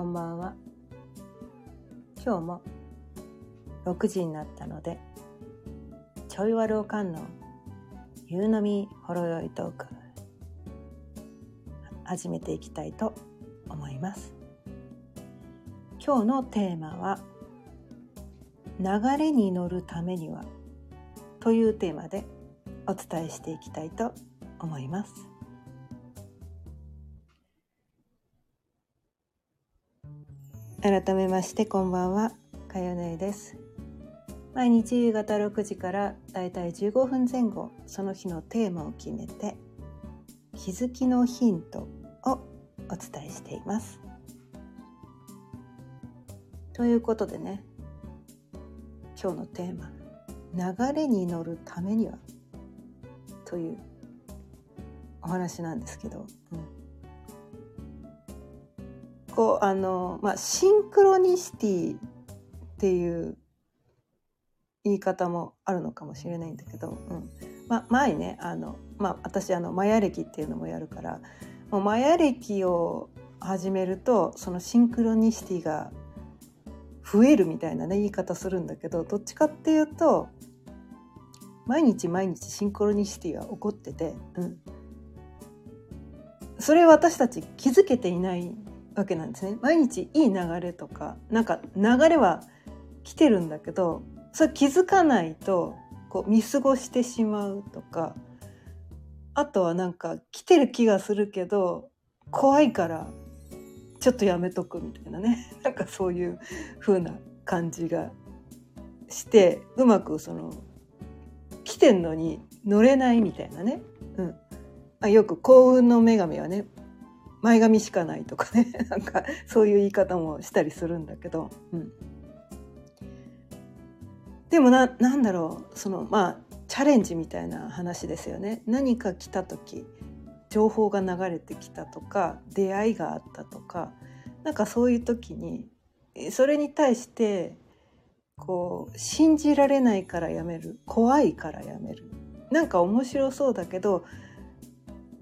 こんばんは。今日も6時になったのでちょいわるおかんの夕飲みほろ酔いトーク始めていきたいと思います。今日のテーマは流れに乗るためにはというテーマでお伝えしていきたいと思います。改めましてこんばんは。かよねです。毎日夕方6時からだいたい15分前後その日のテーマを決めて気づきのヒントをお伝えしています。ということでね今日のテーマ「流れに乗るためには」というお話なんですけど、うん、こうあのまあシンクロニシティっていう言い方もあるのかもしれないんだけど、うん。ま、前ねあの、まあ、私あのマヤ歴っていうのもやるからもうマヤ歴を始めるとそのシンクロニシティが増えるみたいなね言い方するんだけどどっちかっていうと毎日毎日シンクロニシティが起こってて、うん、それ私たち気づけていないわけなんですね。毎日いい流れとかなんか流れは来てるんだけどそれ気づかないとこう見過ごしてしまうとかあとはなんか来てる気がするけど怖いからちょっとやめとくみたいなね。なんかそういう風な感じがしてうまくその来てんのに乗れないみたいなね、うん。あ、よく幸運の女神はね前髪しかないとかね。なんかそういう言い方もしたりするんだけど、うん、でもななんだろう。そのまあチャレンジみたいな話ですよね。何か来た時情報が流れてきたとか出会いがあったとかなんかそういう時にそれに対してこう信じられないからやめる。怖いからやめる。なんか面白そうだけど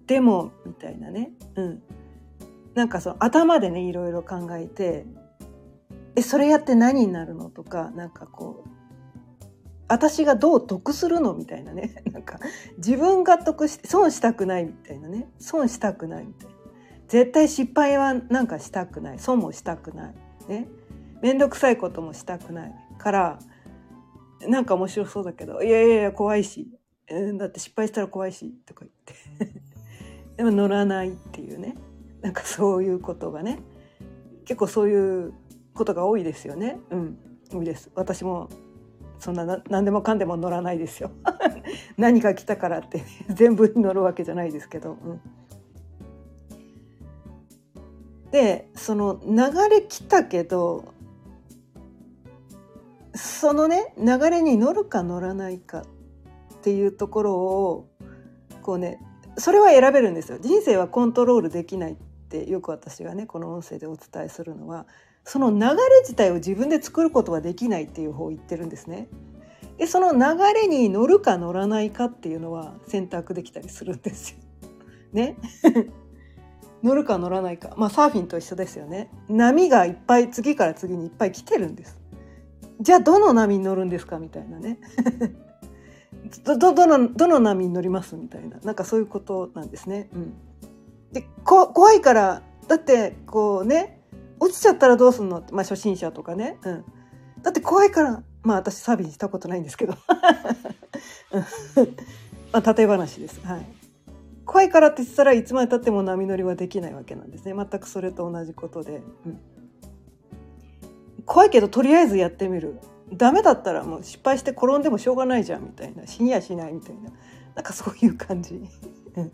でもみたいなね、うん、なんかその頭でねいろいろ考えてえそれやって何になるの？とかなんかこう私がどう得するの？みたいなね。なんか自分が得して損したくないみたいなね。損したくないみたいな。絶対失敗はなんかしたくない。損もしたくない。ね。面倒くさいこともしたくない。からなんか面白そうだけどいやいやいや怖いし、えー、だって失敗したら怖いしとか言って。でも乗らないっていうね。なんかそういうことがね結構そういうことが多いですよね。うん、多いです。私もそんな何でもかんでも乗らないですよ。何か来たからって全部に乗るわけじゃないですけど。うん、でその流れ来たけどそのね流れに乗るか乗らないかっていうところをこうねそれは選べるんですよ。人生はコントロールできないっってよく私がねこの音声でお伝えするのはその流れ自体を自分で作ることはできないっていう方を言ってるんですね。でその流れに乗るか乗らないかっていうのは選択できたりするんですよ。ね 乗るか乗らないかまあサーフィンと一緒ですよね。波がいっぱい次から次にいっぱい来てるんです。じゃあどの波に乗るんですかみたいなね。どどどのどの波に乗りますみたいななんかそういうことなんですね。うん、で怖いからだってこうね落ちちゃったらどうすんの？って、まあ、初心者とかね、うん、だって怖いからまあ私サービスしたことないんですけど。まあ例え話です。はい。怖いからって言ったらいつまでたっても波乗りはできないわけなんですね。全くそれと同じことで、うん、怖いけどとりあえずやってみる。ダメだったらもう失敗して転んでもしょうがないじゃんみたいな。死にやしないみたいな。なんかそういう感じ。まあ、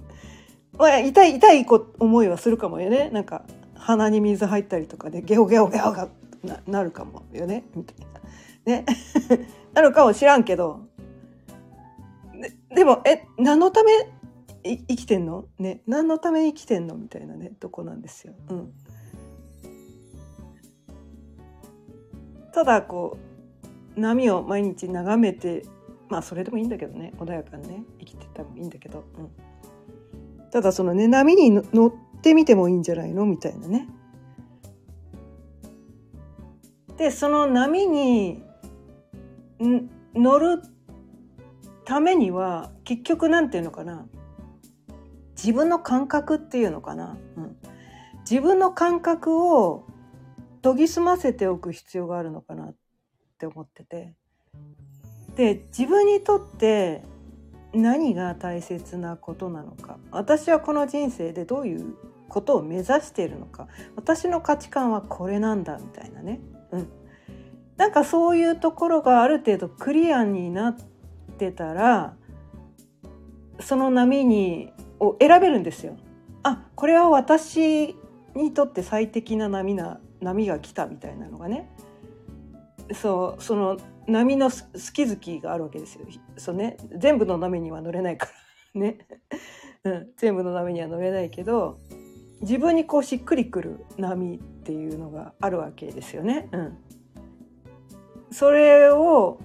痛い痛い思いはするかもよね。なんか鼻に水入ったりとかでゲホゲホゲホがななるかもよね。みたいな。ね。なるかもしらんけど。ででもえ何のため生きてんの？ね。何のため生きてんの？みたいなね。とこなんですよ。うん、ただこう波を毎日眺めてまあそれでもいいんだけどね。穏やかにね。生きてたもいいんだけど、うん、ただそのね波に乗ってみてもいいんじゃないの？みたいなね。でその波に乗るためには結局なんていうのかな。自分の感覚っていうのかな、うん、自分の感覚を研ぎ澄ませておく必要があるのかなって思ってて。で自分にとって何が大切なことなのか。私はこの人生でどういうことを目指しているのか。私の価値観はこれなんだみたいなね、うん、なんかそういうところがある程度クリアになってたらその波にを選べるんですよ。あこれは私にとって最適な波な波が来たみたいなのがね。そうその波の好き好きがあるわけですよ。そうね、全部の波には乗れないから。ね、うん、全部の波には乗れないけど自分にこうしっくりくる波っていうのがあるわけですよね。うん、それを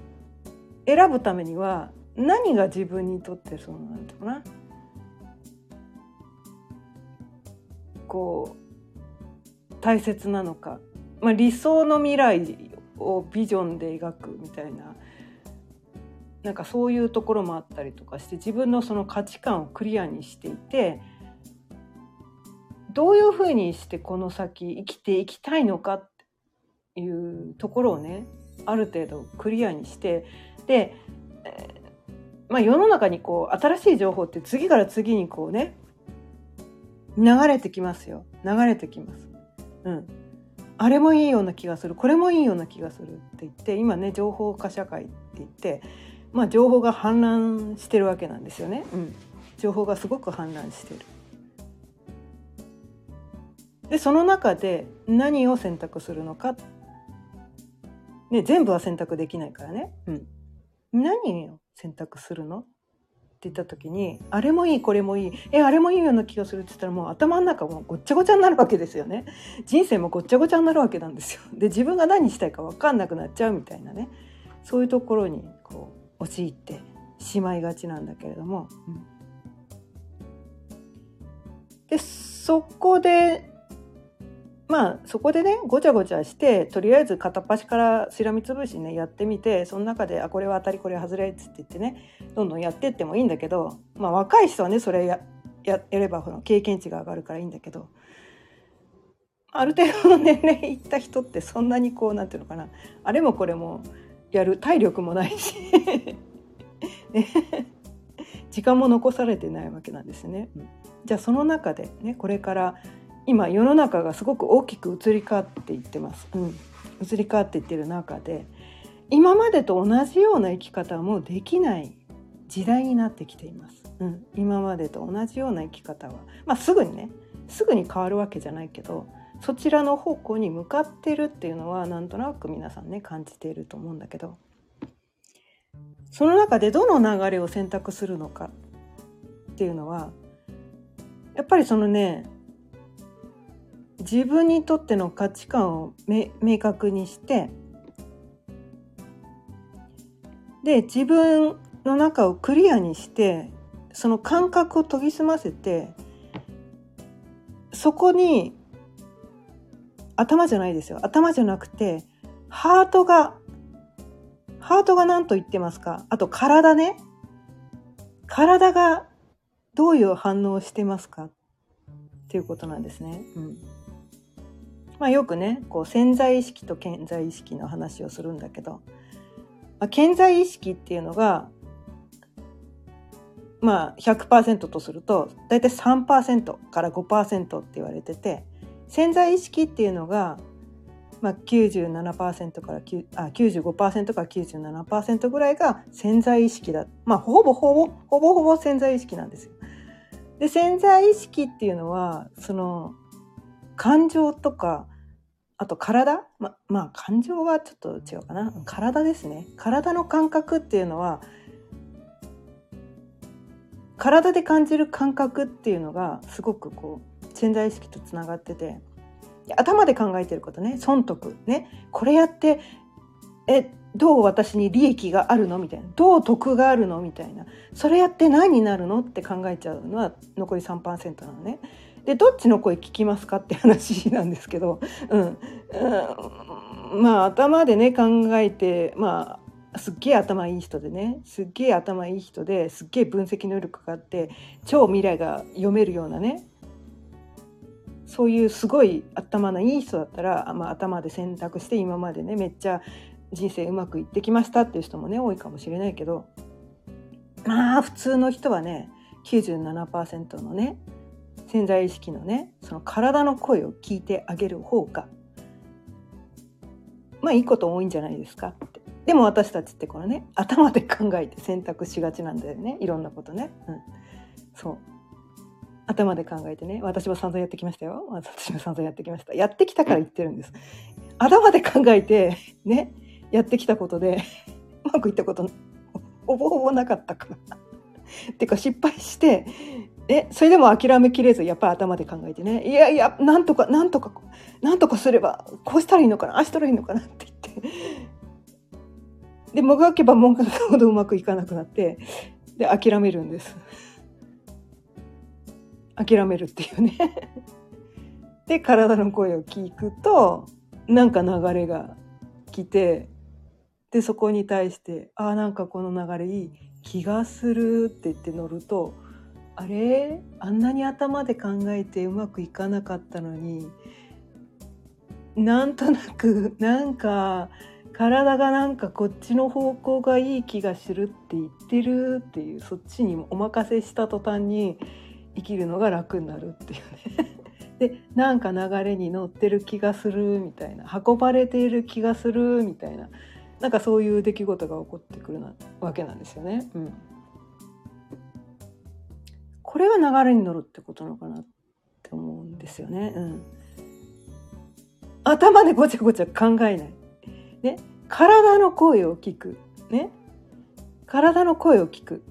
選ぶためには何が自分にとってそうなんていうかな。こう大切なのか、まあ、理想の未来をビジョンで描くみたいななんかそういうところもあったりとかして自分のその価値観をクリアにしていてどういうふうにしてこの先生きていきたいのかっていうところをねある程度クリアにしてで、え、まあ、世の中にこう新しい情報って次から次にこうね流れてきますよ流れてきます。うんあれもいいような気がする。これもいいような気がするって言って今ね情報化社会って言ってまあ情報が氾濫してるわけなんですよね、うん、情報がすごく氾濫してる。でその中で何を選択するのか、ね、全部は選択できないからね、うん、何を選択するの？って言った時にあれもいいこれもいいえあれもいいような気がするって言ったらもう頭の中もごっちゃごちゃになるわけですよね。人生もごっちゃごちゃになるわけなんですよ。で自分が何したいか分かんなくなっちゃうみたいなね。そういうところにこう陥ってしまいがちなんだけれども、うん、でそこでまあそこでねごちゃごちゃしてとりあえず片っ端からしらみつぶしねやってみてその中であこれは当たりこれは外れっつって言ってねどんどんやってってもいいんだけどまあ若い人はねそれやややればほら経験値が上がるからいいんだけどある程度の年齢いった人ってそんなにこうなんていうのかなあれもこれもやる体力もないし ね、時間も残されてないわけなんですね。うん、じゃあその中でねこれから今世の中がすごく大きく移り変わっていってます、うん、移り変わっていってる中で今までと同じような生き方はもうできない時代になってきています、うん、今までと同じような生き方は、まあ、すぐにねすぐに変わるわけじゃないけどそちらの方向に向かってるっていうのはなんとなく皆さんね感じていると思うんだけどその中でどの流れを選択するのかっていうのはやっぱりそのね自分にとっての価値観を明確にしてで自分の中をクリアにしてその感覚を研ぎ澄ませてそこに頭じゃないですよ。頭じゃなくてハートがハートが何と言ってますか？あと体ね。体がどういう反応をしてますか？っていうことなんですね。うん。まあ、よくねこう潜在意識と潜在意識の話をするんだけど、まあ、潜在意識っていうのがまあ100%とすると大体3%から5%って言われてて潜在意識っていうのが、まあ97%から9あ95%から97%ぐらいが潜在意識だまあほぼほぼほぼほぼ潜在意識なんですよ。で潜在意識っていうのはその感情とかあと体？ままあ感情はちょっと違うかな。体ですね。体の感覚っていうのは体で感じる感覚っていうのがすごくこう潜在意識とつながってて頭で考えてることね。損得ね。これやってえどう私に利益があるの？みたいな。どう得があるの？みたいな。それやって何になるの？って考えちゃうのは残り3%なのね。でどっちの声聞きますかって話なんですけど、うん、うん、まあ頭でね考えてまあすっげえ頭いい人でねすっげえ頭いい人ですっげえ分析能力があって超未来が読めるようなねそういうすごい頭のいい人だったら、まあ、頭で選択して今までねめっちゃ人生うまくいってきましたっていう人もね多いかもしれないけどまあ普通の人はね97%のね潜在意識のねその体の声を聞いてあげる方がまあいいこと多いんじゃないですかって。でも私たちってこのね頭で考えて選択しがちなんだよね。いろんなことね、うん、そう。頭で考えてね私は散々やってきましたよ。私も散々やってきました。やってきたから言ってるんです。頭で考えてねやってきたことでうまくいったことほぼほぼなかったから。っ てか失敗してえそれでも諦めきれずやっぱり頭で考えてね。いやいやなんとかなんとかなんとかすればこうしたらいいのかなああしたらいいのかなって言って。でもがけばもがくほどうまくいかなくなってで諦めるんです。諦めるっていうね。で体の声を聞くとなんか流れが来てでそこに対して「あなんかこの流れいい。気がする」って言って乗ると「あれ？あんなに頭で考えてうまくいかなかったのになんとなくなんか体がなんかこっちの方向がいい気がするって言ってるっていうそっちにお任せした途端に生きるのが楽になるっていうね。でなんか流れに乗ってる気がするみたいな運ばれている気がするみたいななんかそういう出来事が起こってくるなわけなんですよね。うん、これが流れに乗るってことなのかなって思うんですよね。うん、頭でごちゃごちゃ考えない。ね、体の声を聞く。ね、体の声を聞く。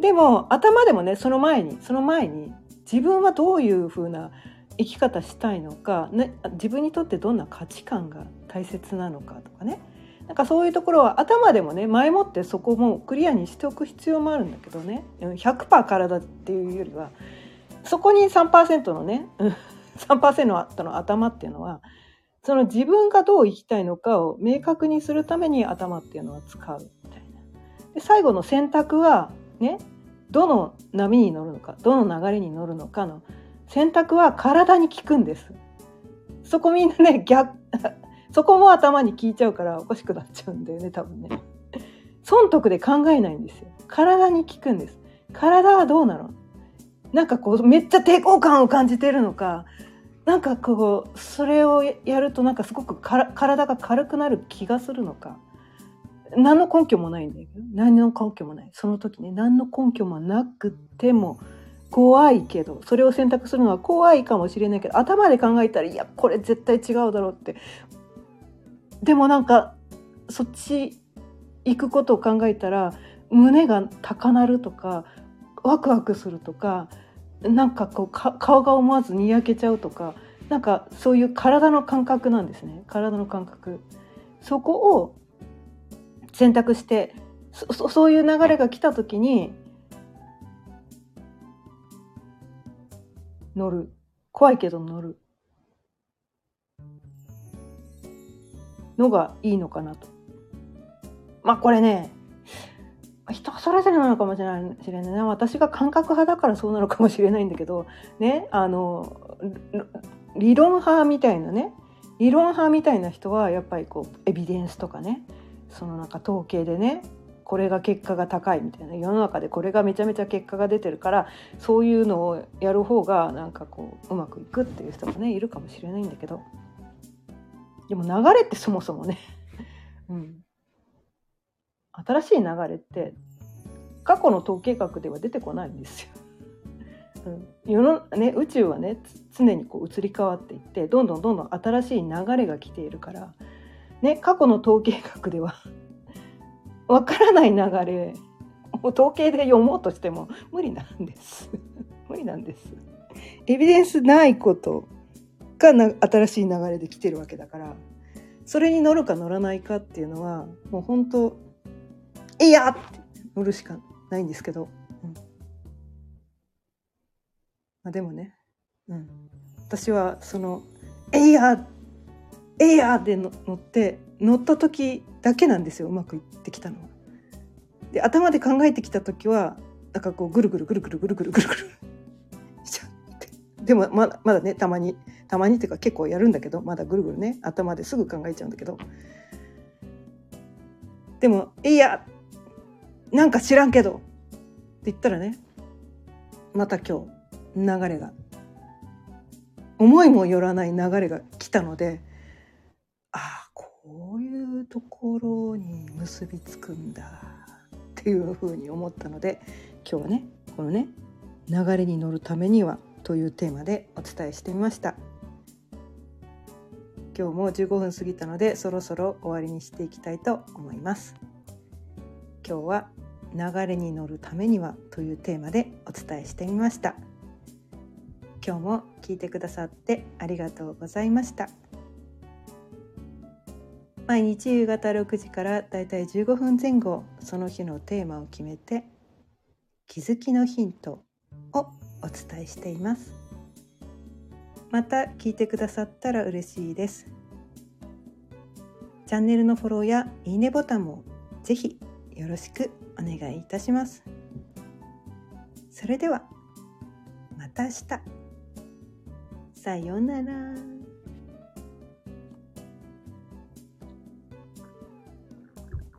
でも頭でもねその前にその前に自分はどういうふうな生き方したいのか、ね、自分にとってどんな価値観が大切なのかとかねなんかそういうところは頭でもね前もってそこもクリアにしておく必要もあるんだけどね100%体っていうよりはそこに3%のね3%の頭っていうのはその自分がどう生きたいのかを明確にするために頭っていうのは使うみたいな。で最後の選択はねどの波に乗るのかどの流れに乗るのかの選択は体に効くんです。そこみんなね逆 そこも頭に効いちゃうからおかしくなっちゃうんだよね多分ね。損得で考えないんですよ。体に効くんです。体はどうなの？なんかこうめっちゃ抵抗感を感じてるのかなんかこうそれをやるとなんかすごく体が軽くなる気がするのか何の根拠もないんだけど何の根拠もないその時ね何の根拠もなくても怖いけどそれを選択するのは怖いかもしれないけど頭で考えたらいやこれ絶対違うだろうって。でもなんかそっち行くことを考えたら胸が高鳴るとかワクワクするとかなんかこう顔が思わずにやけちゃうとかなんかそういう体の感覚なんですね。体の感覚。そこを選択してそそういう流れが来た時に乗る。怖いけど乗る。のがいいのかなと。まあこれね人それぞれなのかもしれないし私が感覚派だからそうなのかもしれないんだけどねあの理論派みたいなね。理論派みたいな人はやっぱりこうエビデンスとかね。そのなんか統計でねこれが結果が高いみたいな。世の中でこれがめちゃめちゃ結果が出てるからそういうのをやる方がなんかこううまくいくっていう人もねいるかもしれないんだけど。でも流れってそもそもね。うん、新しい流れって過去の統計学では出てこないんですよ。うん、世のね、宇宙はね常にこう移り変わっていってどんどんどんどん新しい流れが来ているからね、過去の統計学ではわからない流れを統計で読もうとしても無理なんです。無理なんです。エビデンスないことがな新しい流れで来てるわけだからそれに乗るか乗らないかっていうのはもう本当いやって乗るしかないんですけど、うん、まあ、でもね、うん、私はその「えいや!」えいや!」って乗って乗った時だけなんですようまくいってきたのは。で頭で考えてきた時はなんかこうぐるぐるぐるぐるぐるぐるぐるぐる しちゃってでもまだまだねたまにたまにっていうか結構やるんだけどまだぐるぐるね頭ですぐ考えちゃうんだけどでも「いやなんか知らんけど」って言ったらねまた今日流れが思いもよらない流れが来たのでところに結びつくんだっていうふうに思ったので今日はねこのね流れに乗るためにはというテーマでお伝えしてみました。今日も15分過ぎたのでそろそろ終わりにしていきたいと思います。今日は流れに乗るためにはというテーマでお伝えしてみました。今日も聞いてくださってありがとうございました。毎日夕方6時からだいたい15分前後その日のテーマを決めて気づきのヒントをお伝えしています。また聞いてくださったら嬉しいです。チャンネルのフォローやいいねボタンもぜひよろしくお願いいたします。それではまた明日。さようなら。